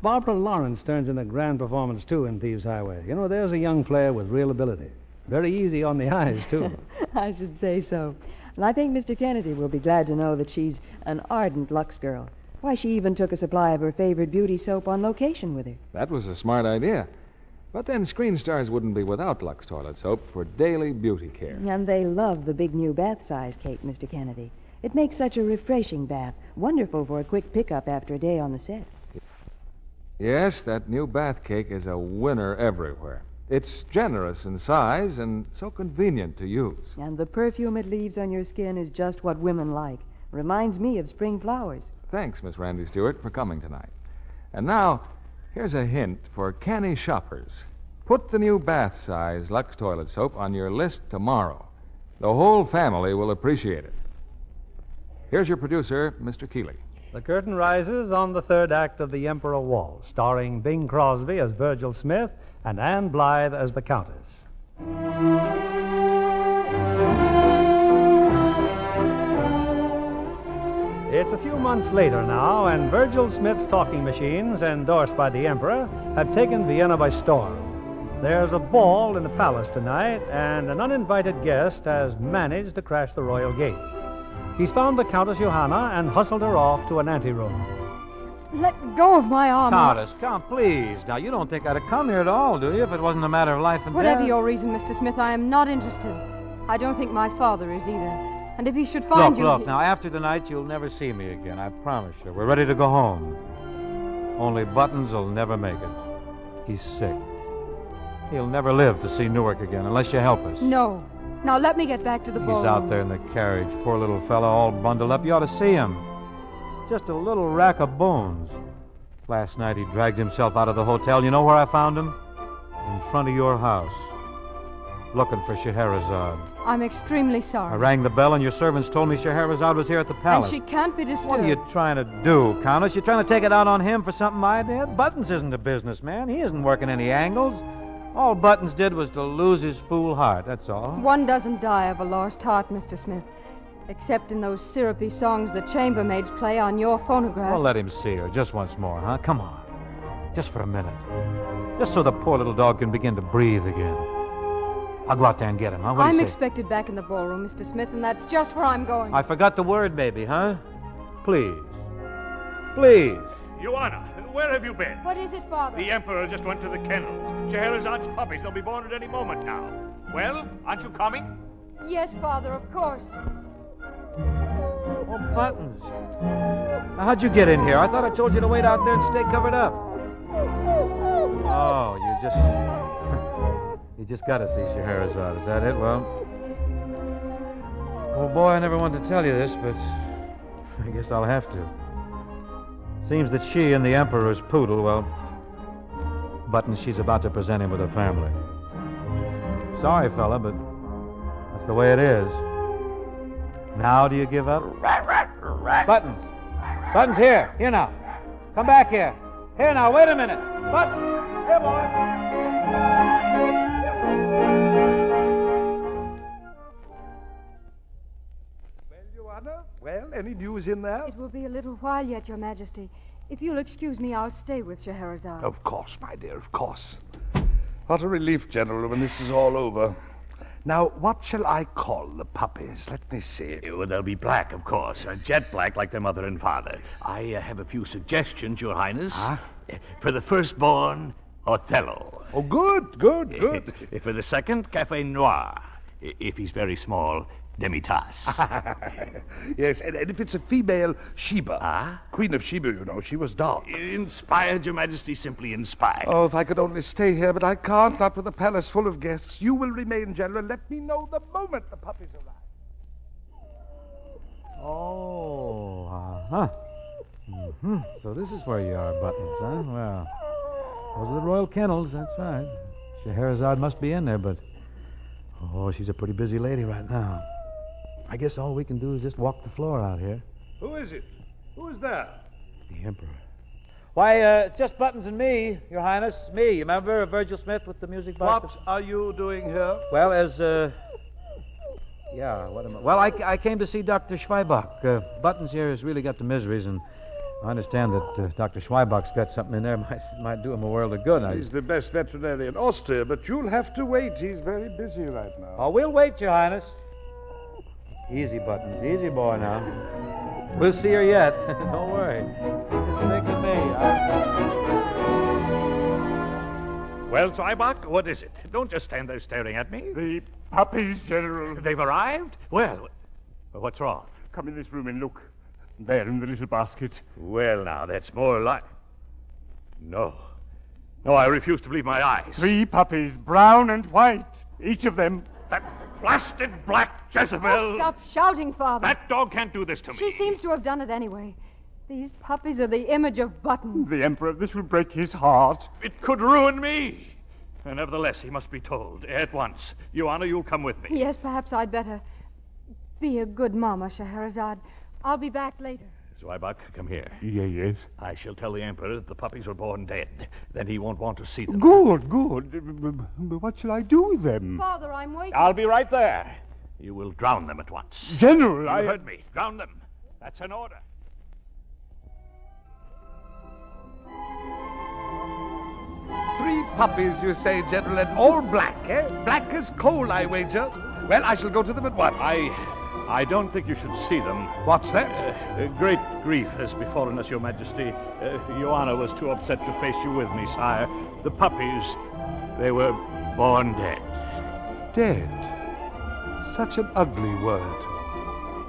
Barbara Lawrence turns in a grand performance, too, in Thieves Highway. You know, there's a young player with real ability. Very easy on the eyes, too. I should say so. And I think Mr. Kennedy will be glad to know that she's an ardent Lux girl. Why, she even took a supply of her favorite beauty soap on location with her. That was a smart idea. But then screen stars wouldn't be without Lux toilet soap for daily beauty care. And they love the big new bath size cake, Mr. Kennedy. It makes such a refreshing bath, wonderful for a quick pickup after a day on the set. Yes, that new bath cake is a winner everywhere. It's generous in size and so convenient to use. And the perfume it leaves on your skin is just what women like. Reminds me of spring flowers. Thanks, Miss Randy Stewart, for coming tonight. And now, here's a hint for canny shoppers. Put the new bath size Lux toilet soap on your list tomorrow. The whole family will appreciate it. Here's your producer, Mr. Keighley. The curtain rises on the third act of The Emperor Waltz, starring Bing Crosby as Virgil Smith and Ann Blyth as the Countess. It's a few months later now, and Virgil Smith's talking machines, endorsed by the Emperor, have taken Vienna by storm. There's a ball in the palace tonight, and an uninvited guest has managed to crash the royal gate. He's found the Countess Johanna and hustled her off to an anteroom. Let go of my arm. Countess, come, please. Now, you don't think I'd have come here at all, do you, if it wasn't a matter of life and Whatever death? Whatever your reason, Mr. Smith, I am not interested. I don't think my father is either. And if he should find Look, you. look, he- now, after tonight, you'll never see me again, I promise you. We're ready to go home. Only Buttons will never make it. He's sick. He'll never live to see Newark again unless you help us. No. Now let me get back to the He's ballroom. out there in the carriage, poor little fellow, all bundled up. You ought to see him. Just a little rack of bones. Last night he dragged himself out of the hotel. You know where I found him? In front of your house. Looking for Scheherazade. I'm extremely sorry. I rang the bell and your servants told me Scheherazade was here at the palace. and she can't be disturbed. What are you trying to do, Countess? You're trying to take it out on him for something I did? Buttons isn't a businessman. He isn't working any angles. All Buttons did was to lose his fool heart, that's all. One doesn't die of a lost heart, Mr. Smith. Except in those syrupy songs the chambermaids play on your phonograph. Well, let him see her just once more, huh? Come on. Just for a minute. Just so the poor little dog can begin to breathe again. I'll go out there and get him, huh? What do I'm you say? expected back in the ballroom, Mr. Smith, and that's just where I'm going. I forgot the word, baby, huh? Please. Please. Joanna, where have you been? What is it, Father? The Emperor just went to the kennels. Scheherazade's puppies. They'll be born at any moment now. Well, aren't you coming? Yes, Father, of course. Oh, Buttons. Now, how'd you get in here? I thought I told you to wait out there and stay covered up. Oh, you just. You just got to see Scheherazade. Is that it? Well. Oh, boy, I never wanted to tell you this, but I guess I'll have to. Seems that she and the Emperor's poodle, well. Buttons, she's about to present him with her family. Sorry, fella, but that's the way it is. Now do you give up? Buttons. Buttons, here. Here now. Come back here. Here now. Wait a minute. Buttons. Here, boy. Well, any news in there? It will be a little while yet, Your Majesty. If you'll excuse me, I'll stay with Scheherazade. Of course, my dear, of course. What a relief, General, when this is all over. Now, what shall I call the puppies? Let me see. Well, they'll be black, of course. Uh, jet black like their mother and father. I uh, have a few suggestions, Your Highness. Uh, For the firstborn, Othello. Oh, good, good, good. For the second, Cafe Noir. If he's very small, Demitasse. yes, and, and if it's a female, Sheba. Ah? Queen of Sheba, you know, she was dark. Inspired, Your Majesty, simply inspired. Oh, if I could only stay here, but I can't, not with a palace full of guests. You will remain, General. Let me know the moment the puppies arrive. Oh, uh-huh. hmm So this is where you are, Buttons, huh? Well, those are the royal kennels, that's right. Scheherazade must be in there, but... Oh, she's a pretty busy lady right now. I guess all we can do is just walk the floor out here. Who is it? Who is that? The Emperor. Why, uh, it's just Buttons and me, Your Highness. Me, you remember Virgil Smith with the music box? What are you doing here? Well, as, uh... Yeah, what am I... Well, I, I came to see Dr. Schweibach. Uh, Buttons here has really got the miseries, and I understand that uh, Dr. Schweibach's got something in there might, might do him a world of good. I... He's the best veterinarian in Austria, but you'll have to wait. He's very busy right now. Oh, we'll wait, Your Highness. Easy, Buttons. Easy, boy, now. We'll see her yet. Don't worry. Just stick with me. Well, Zwieback, what is it? Don't just stand there staring at me. The puppies, General. They've arrived? Well, what's wrong? Come in this room and look. There in the little basket. Well, now, that's more like. No. No, I refuse to believe my eyes. Three puppies, brown and white. Each of them. That blasted black Jezebel. Oh, stop shouting, Father. That dog can't do this to me. She seems to have done it anyway. These puppies are the image of Buttons. The Emperor, this will break his heart. It could ruin me. And nevertheless, he must be told at once. Joanna, you'll come with me. Yes, perhaps I'd better. Be a good mama, Scheherazade. I'll be back later. Zwieback, come here. Yeah, yes. I shall tell the Emperor that the puppies were born dead. Then he won't want to see them. Good, good. But what shall I do with them? Father, I'm waiting. I'll be right there. You will drown them at once. General, you I- heard me. Drown them. That's an order. Three puppies, you say, General, and all black, eh? Black as coal, I wager. Well, I shall go to them at once. I, I don't think you should see them. What's that? Uh, great grief has befallen us, Your Majesty. Uh, Joanna was too upset to face you with me, sire. The puppies, they were born dead. Dead? Such an ugly word.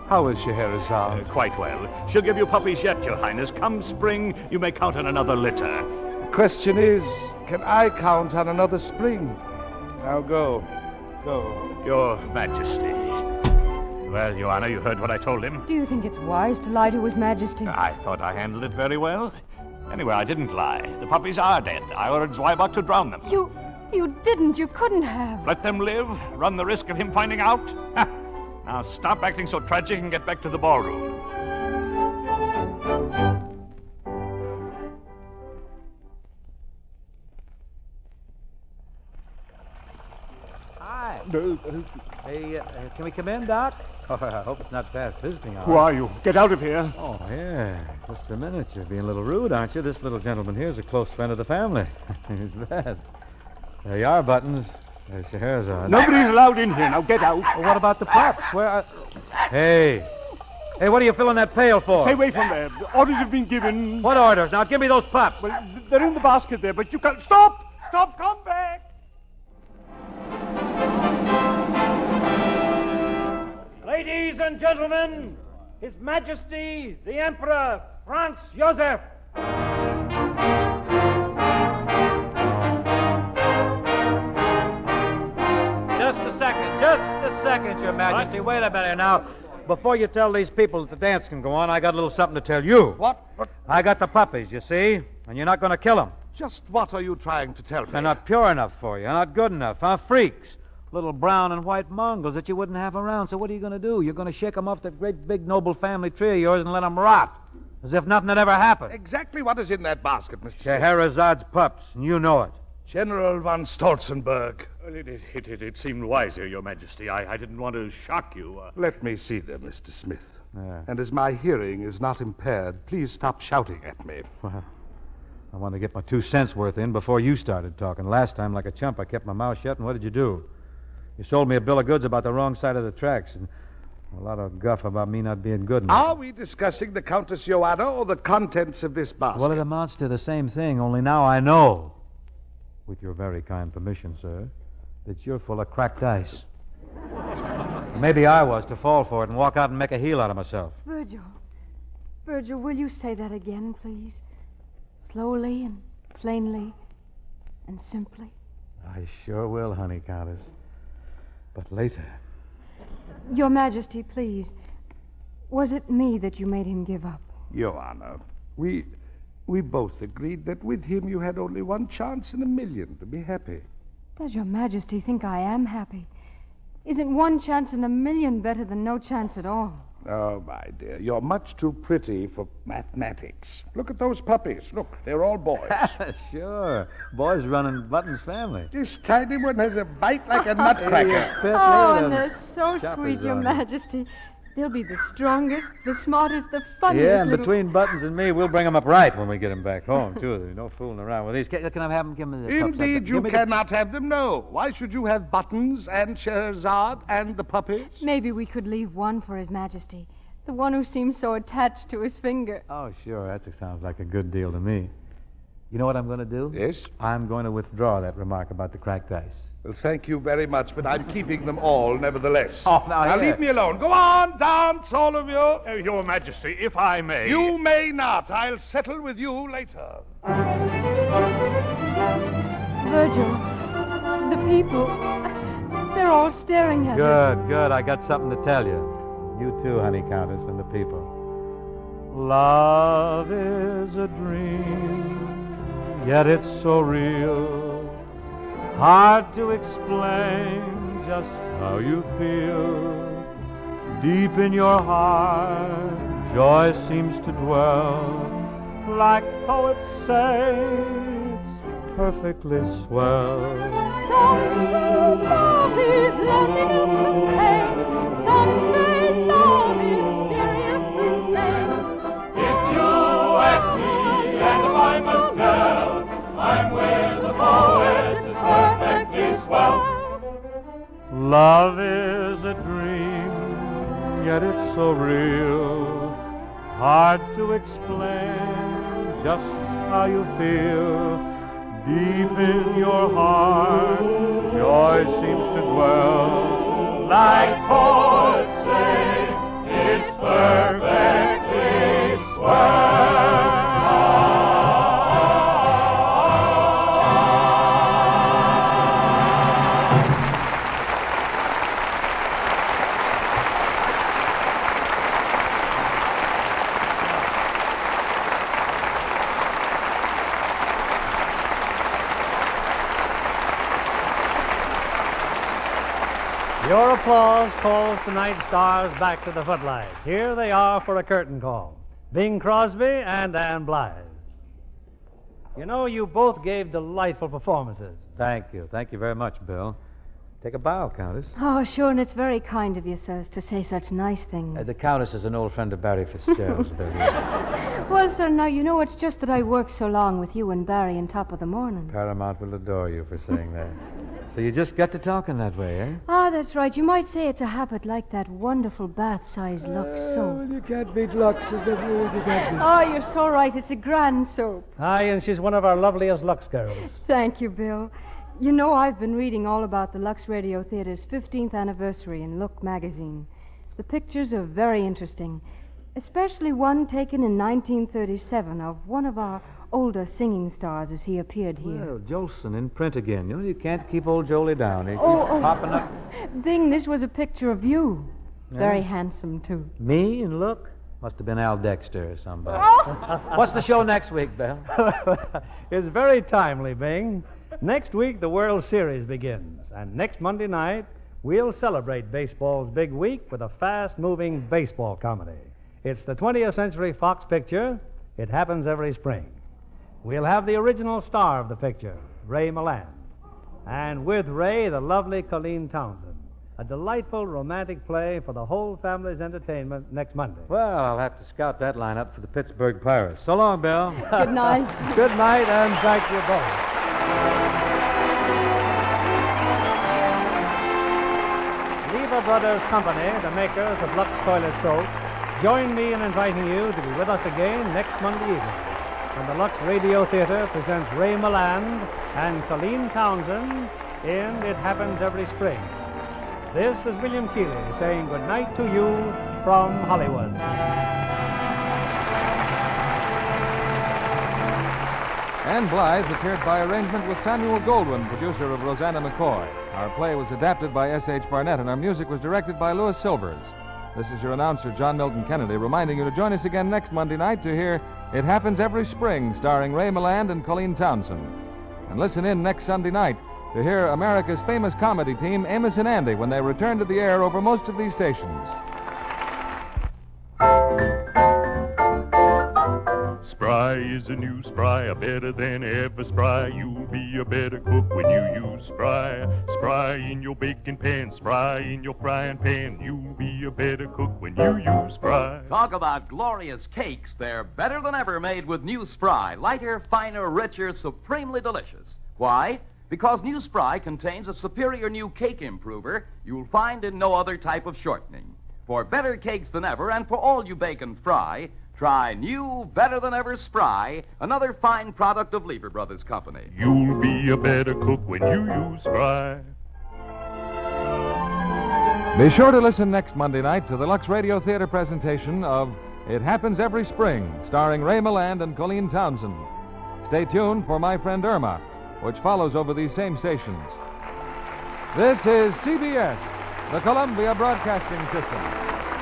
How is Scheherazade? Uh, quite well. She'll give you puppies yet, Your Highness. Come spring, you may count on another litter. The question is, can I count on another spring? Now go. Go. Your Majesty. Well, Joanna, you heard what I told him. Do you think it's wise to lie to His Majesty? I thought I handled it very well. Anyway, I didn't lie. The puppies are dead. I ordered Zwieback to drown them. You. You didn't. You couldn't have. Let them live, run the risk of him finding out. Now stop acting so tragic and get back to the ballroom. Hey, uh, can we come in, Doc? Oh, I hope it's not past visiting hours. Who are you? Get out of here. Oh, yeah. Just a minute. You're being a little rude, aren't you? This little gentleman here is a close friend of the family. He's bad. There you are, Buttons. There's your hairs on. Nobody's allowed in here. Now get out. Well, what about the pups? Where are... Hey. Hey, what are you filling that pail for? Stay away from there. The orders have been given. What orders? Now, give me those pups. Well, they're in the basket there, but you can't. Stop! Stop! Come back! Ladies and gentlemen, His Majesty the Emperor Franz Josef. Just a second, just a second, Your Majesty. Wait a minute now. Before you tell these people that the dance can go on, I got a little something to tell you. What? what? I got the puppies, you see, and you're not going to kill them. Just what are you trying to tell me? They're not pure enough for you, They're not good enough, huh? Freaks. Little brown and white mongrels that you wouldn't have around. So what are you going to do? You're going to shake them off that great big noble family tree of yours and let them rot. As if nothing had ever happened. Exactly what is in that basket, Mr. Smith. Scheherazade's pups, and you know it. General von Stolzenberg. Well, It, it, it, it, it seemed wiser, Your Majesty. I, I didn't want to shock you. Uh, Let me see them, Mr. Smith. Yeah. And as my hearing is not impaired, please stop shouting at me. Well, I wanted to get my two cents worth in before you started talking. Last time, like a chump, I kept my mouth shut, and what did you do? You sold me a bill of goods about the wrong side of the tracks, and a lot of guff about me not being good enough. Are we discussing the Countess Joanna or the contents of this basket? Well, it amounts to the same thing, only now I know, with your very kind permission, sir, that you're full of cracked ice. Maybe I was to fall for it and walk out and make a heel out of myself. Virgil. Virgil, will you say that again, please? Slowly and plainly and simply. I sure will, honey countess. But later. Your Majesty, please. Was it me that you made him give up? Joanna, we we both agreed that with him you had only one chance in a million to be happy. Does Your Majesty think I am happy? Isn't one chance in a million better than no chance at all? Oh, my dear, you're much too pretty for mathematics. Look at those puppies. Look, they're all boys. sure. Boys running Button's family. this tiny one has a bite like a nutcracker. Oh, and they're so choppers sweet, Your on 'em. Majesty. They'll be the strongest, the smartest, the funniest. Yeah, and little... between Buttons and me, we'll bring them up right when we get them back home, too. There's no fooling around with these. Can, can I have them? Give me the pups. Indeed, you Give me the- cannot have them, no. Why should you have Buttons and Scheherazade and the puppies? Maybe we could leave one for His Majesty. The one who seems so attached to his finger. Oh, sure. That sounds like a good deal to me. You know what I'm going to do? Yes? I'm going to withdraw that remark about the cracked ice. Well, thank you very much, but I'm keeping them all, nevertheless. Oh, now, now here. leave me alone. Go on, dance, all of you. uh, Your Majesty, if I may. You may not. I'll settle with you later. Virgil, the people, they're all staring at us. Good, good. I got something to tell you. You too, honey countess, and the people. Love is a dream, yet it's so real. Hard to explain just how you feel. Deep in your heart, joy seems to dwell. Like poets say, it's perfectly swell. Some say love is loneliness and pain. Some say love is serious perfectly swell. Love is a dream, yet it's so real. Hard to explain just how you feel. Deep in your heart, joy seems to dwell. Like poets say, it's perfectly swell. Your applause calls tonight's stars back to the footlights. Here they are for a curtain call Bing Crosby and Ann Blyth. You know, you both gave delightful performances. Thank you. Thank you very much, Bill. Take a bow, Countess. Oh, sure, and it's very kind of you, sirs, to say such nice things. Uh, the Countess is an old friend of Barry Fitzgerald's, Bill. Well, sir, now, you know, it's just that I worked so long with you and Barry on top of the morning. Paramount will adore you for saying that. So you just got to talking that way, eh? Ah, that's right. You might say it's a habit like that wonderful bath-sized Lux soap. Well, you can't beat Lux, is that right? You can't Oh, you're so right. It's a grand soap. Aye, and she's one of our loveliest Lux girls. Thank you, Bill. You know, I've been reading all about the Lux Radio Theater's 15th anniversary in Look magazine. The pictures are very interesting, especially one taken in 1937 of one of our older singing stars as he appeared here. Well, Jolson in print again. You know, you can't keep old Jolie down. He Oh, keeps oh. popping up. Bing, this was a picture of you. Yeah? Very handsome, too. Me and look? Must have been Al Dexter or somebody. Oh! What's the show next week, Bill? it's very timely, Bing. Next week, the World Series begins. And next Monday night, we'll celebrate baseball's big week with a fast moving baseball comedy. It's the 20th Century Fox picture. It happens every spring. We'll have the original star of the picture, Ray Milland. And with Ray, the lovely Colleen Townsend. A delightful romantic play for the whole family's entertainment next Monday. Well, I'll have to scout that lineup for the Pittsburgh Pirates. So long, Bill. Good night. Good night, and thank you both. Lever Brothers Company, the makers of Lux Toilet Soap, join me in inviting you to be with us again next Monday evening when the Lux Radio Theater presents Ray Milland and Colleen Townsend in It Happens Every Spring. This is William Keighley saying good night to you from Hollywood. Ann Blyth appeared by arrangement with Samuel Goldwyn, producer of Roseanna McCoy. Our play was adapted by S.H. Barnett, and our music was directed by Louis Silvers. This is your announcer, John Milton Kennedy, reminding you to join us again next Monday night to hear It Happens Every Spring, starring Ray Milland and Colleen Townsend. And listen in next Sunday night to hear America's famous comedy team, Amos and Andy, when they return to the air over most of these stations. Spry is a new Spry, a better than ever Spry. You'll be a better cook when you use Spry. Spry in your baking pan, Spry in your frying pan. You'll be a better cook when you use Spry. Talk about glorious cakes. They're better than ever made with new Spry. Lighter, finer, richer, supremely delicious. Why? Because new Spry contains a superior new cake improver you'll find in no other type of shortening. For better cakes than ever, and for all you bake and fry, try new, better than ever Spry, another fine product of Lever Brothers Company. You'll be a better cook when you use Spry. Be sure to listen next Monday night to the Lux Radio Theater presentation of It Happens Every Spring, starring Ray Milland and Colleen Townsend. Stay tuned for My Friend Irma, which follows over these same stations. This is CBS, the Columbia Broadcasting System.